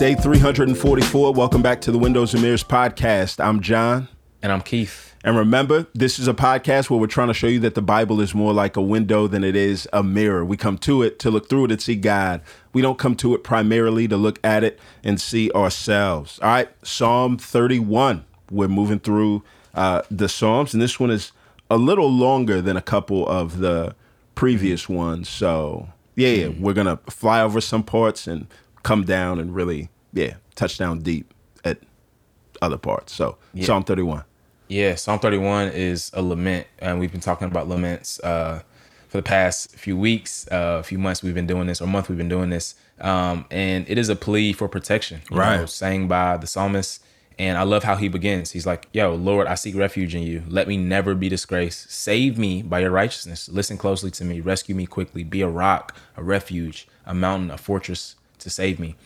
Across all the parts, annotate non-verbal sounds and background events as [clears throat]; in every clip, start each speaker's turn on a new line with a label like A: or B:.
A: Day 344. Welcome back to the Windows and Mirrors podcast. I'm John.
B: And I'm Keith.
A: And remember, this is a podcast where we're trying to show you that the Bible is more like a window than it is a mirror. We come to it to look through it and see God. We don't come to it primarily to look at it and see ourselves. All right, Psalm 31. We're moving through uh, the Psalms, and this one is a little longer than a couple of the previous ones. So, yeah, yeah we're going to fly over some parts and come down and really, yeah, touch down deep at other parts. So, yeah. Psalm 31.
B: Yeah, Psalm 31 is a lament, and we've been talking about laments uh, for the past few weeks, uh, a few months. We've been doing this, or month we've been doing this, um, and it is a plea for protection.
A: right, know,
B: sang by the psalmist, and I love how he begins. He's like, "Yo, Lord, I seek refuge in you. Let me never be disgraced. Save me by your righteousness. Listen closely to me. Rescue me quickly. Be a rock, a refuge, a mountain, a fortress to save me."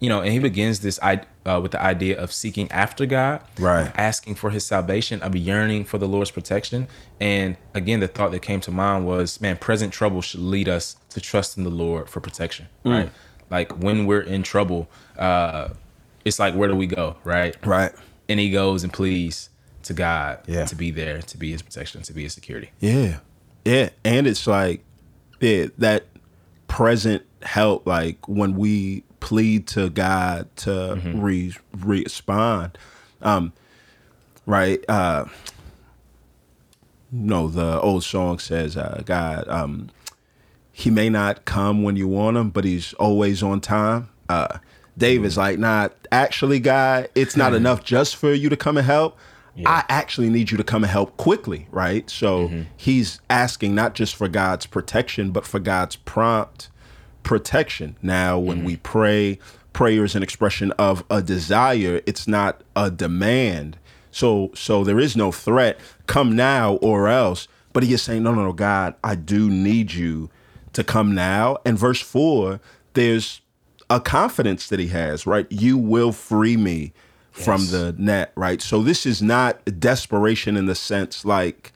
B: you know, and he begins this uh, with the idea of seeking after God,
A: right?
B: Asking for His salvation, of yearning for the Lord's protection. And again, the thought that came to mind was, man, present trouble should lead us to trust in the Lord for protection, mm. right? Like when we're in trouble, uh, it's like where do we go, right?
A: Right.
B: And he goes and pleads to God,
A: yeah.
B: to be there, to be His protection, to be His security.
A: Yeah, yeah, and it's like, yeah, that present help, like when we plead to God to mm-hmm. re- respond. Um, right? Uh, no, the old song says, uh, God, um, he may not come when you want him, but he's always on time. Uh, Dave is mm-hmm. like, nah, actually, God, it's not [laughs] enough just for you to come and help. Yeah. I actually need you to come and help quickly, right? So mm-hmm. he's asking not just for God's protection, but for God's prompt protection. Now, when mm-hmm. we pray, prayer is an expression of a desire, it's not a demand. So so there is no threat, come now or else. But he is saying, No, no, no, God, I do need you to come now. And verse four, there's a confidence that he has, right? You will free me yes. from the net, right? So this is not desperation in the sense like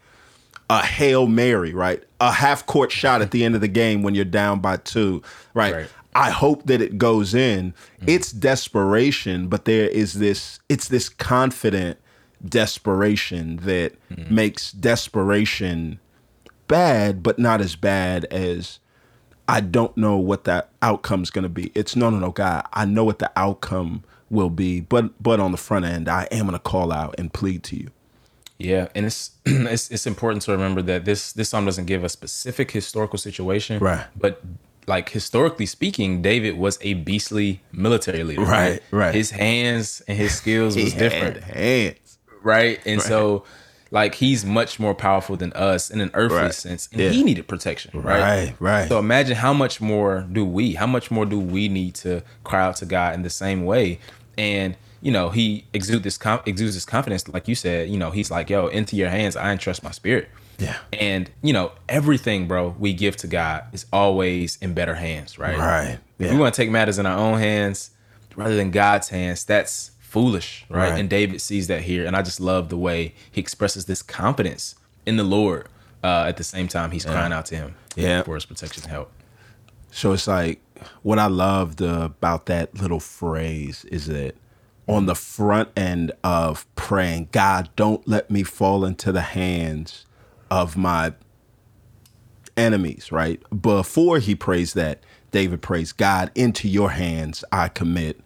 A: a Hail Mary, right? A half court shot at the end of the game when you're down by two, right? right. I hope that it goes in. Mm-hmm. It's desperation, but there is this, it's this confident desperation that mm-hmm. makes desperation bad, but not as bad as I don't know what that outcome's going to be. It's no, no, no, God, I know what the outcome will be, but but on the front end, I am going to call out and plead to you.
B: Yeah, and it's, [clears throat] it's it's important to remember that this this psalm doesn't give a specific historical situation,
A: right?
B: But like historically speaking, David was a beastly military leader,
A: right? Right. right.
B: His hands and his skills was different,
A: hands,
B: right? And right. so, like he's much more powerful than us in an earthly right. sense, and yeah. he needed protection, right?
A: Right. Right.
B: So imagine how much more do we? How much more do we need to cry out to God in the same way? And you know, he exudes this com- exudes this confidence, like you said. You know, he's like, "Yo, into your hands, I entrust my spirit."
A: Yeah.
B: And you know, everything, bro, we give to God is always in better hands, right?
A: Right.
B: Yeah. We want to take matters in our own hands rather than God's hands, that's foolish, right? right? And David sees that here, and I just love the way he expresses this confidence in the Lord. Uh, at the same time, he's yeah. crying out to him,
A: yeah,
B: for his protection and help.
A: So it's like what I loved about that little phrase is that on the front end of praying, God, don't let me fall into the hands of my enemies, right? Before he prays that, David prays, God, into your hands I commit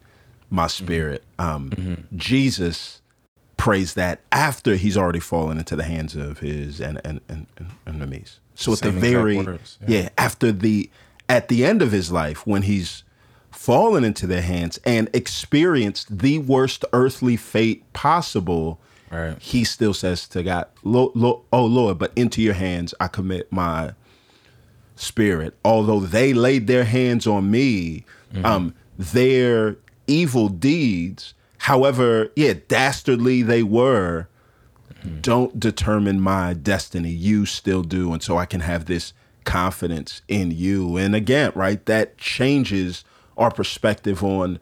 A: my spirit. Um, mm-hmm. Jesus prays that after he's already fallen into the hands of his and, and, and, and enemies. So Same at the very, yeah. yeah, after the, at the end of his life, when he's fallen into their hands and experienced the worst earthly fate possible,
B: right.
A: he still says to God, "Oh Lord, but into your hands I commit my spirit." Although they laid their hands on me, mm-hmm. um, their evil deeds, however, yeah, dastardly they were, mm-hmm. don't determine my destiny. You still do, and so I can have this confidence in you. And again, right, that changes our perspective on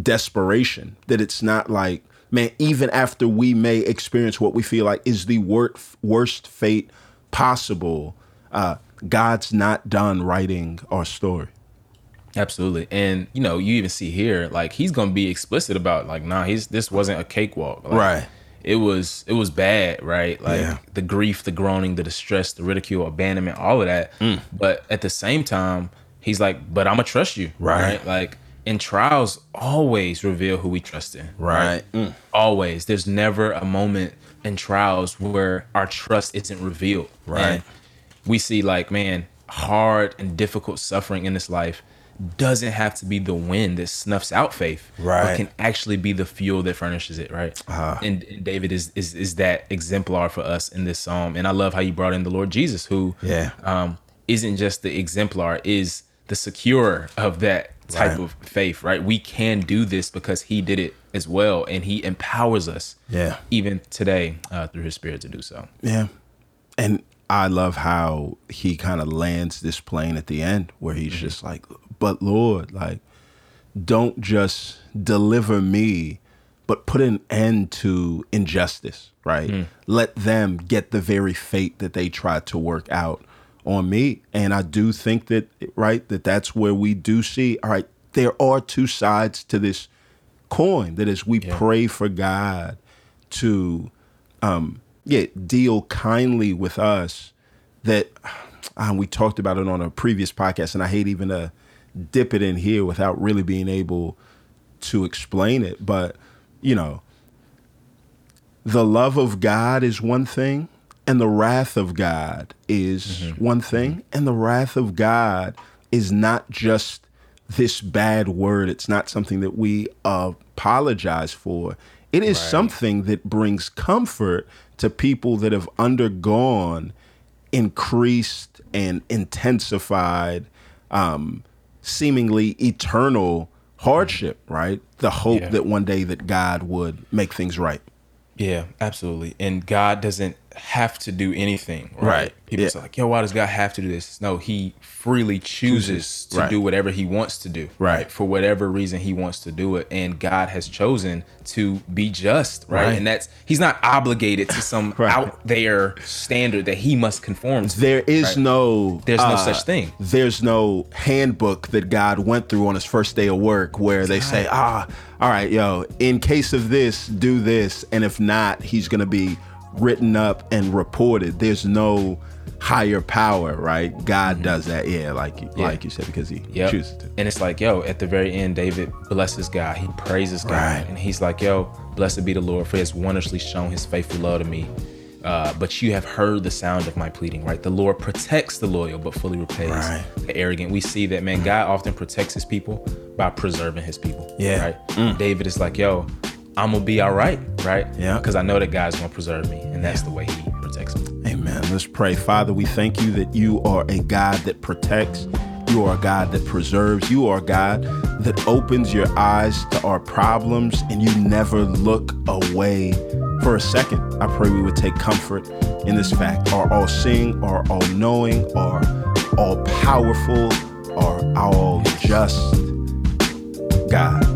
A: desperation. That it's not like, man, even after we may experience what we feel like is the wor- worst fate possible, uh, God's not done writing our story.
B: Absolutely. And you know, you even see here, like he's gonna be explicit about like, nah, he's this wasn't a cakewalk. Like,
A: Right.
B: It was it was bad, right? Like
A: Yeah.
B: the grief, the groaning, the distress, the ridicule, abandonment, all of that.
A: Mm.
B: But at the same time, he's like, But I'm gonna trust you.
A: Right.
B: Like and trials always reveal who we trust in.
A: Right. Mm.
B: Always. There's never a moment in trials where our trust isn't revealed.
A: Right.
B: And we see like, man, hard and difficult suffering in this life doesn't have to be the wind that snuffs out faith,
A: Right.
B: But can actually be the fuel that furnishes it, right?
A: Uh-huh.
B: And, and David is, is is that exemplar for us in this psalm, and I love how you brought in the Lord Jesus, who
A: Yeah.
B: um, isn't just the exemplar, is the securer of that type
A: Right.
B: of faith, right? We can do this because He did it as well, and He empowers us,
A: Yeah.
B: even today uh, through His Spirit to do so.
A: Yeah. And I love how he kind of lands this plane at the end where he's just like, but Lord, like, don't just deliver me, but put an end to injustice, right? Let them get the very fate that they tried to work out on me. And I do think that, right, that that's where we do see, all right, there are two sides to this coin that as we pray for God to um yeah deal kindly with us that uh, we talked about it on a previous podcast and I hate even to dip it in here without really being able to explain it but you know the love of God is one thing and the wrath of God is one thing and the wrath of God is not just this bad word. It's not something that we apologize for it is something that brings comfort to people that have undergone increased and intensified um, seemingly eternal hardship right the hope
B: Yeah.
A: that one day that God would make things right
B: Yeah, absolutely. And God doesn't have to do anything, right?
A: Right.
B: People
A: Yeah.
B: say like, "Yo, why does God have to do this?" No, He freely chooses to
A: Right.
B: do whatever He wants to do,
A: Right.
B: For whatever reason He wants to do it, and God has chosen to be just, right?
A: Right.
B: And that's He's not obligated to some [laughs]
A: Right.
B: out there standard that He must conform to.
A: There is
B: right?
A: no
B: There's no
A: uh,
B: such thing.
A: There's no handbook that God went through on his first day of work where they say, ah, all right, yo, in case of this, do this. And if not, he's gonna be written up and reported. There's no higher power, right? God does that, yeah, like you like you said, because he
B: Mm-hmm. Yep.
A: chooses to.
B: And it's like, yo, at the very end, David blesses God. He praises God.
A: Right.
B: And he's like, yo, blessed be the Lord, for he has wondrously shown his faithful love to me. Uh, but you have heard the sound of my pleading, right? The Lord protects the loyal, but fully repays
A: Right.
B: the arrogant. We see that, man, God often protects his people by preserving his people.
A: Yeah.
B: Right? David is like, yo, I'm to be all right, right?
A: Yeah.
B: Because I know that God's to preserve me. And that's the way he protects me.
A: Amen. Let's pray. Father, we thank you that you are a God that protects. You are a God that preserves. You are a God that opens your eyes to our problems and you never look away for a second. I pray we would take comfort in this fact. Are all seeing, are all knowing, are all powerful, are all just God.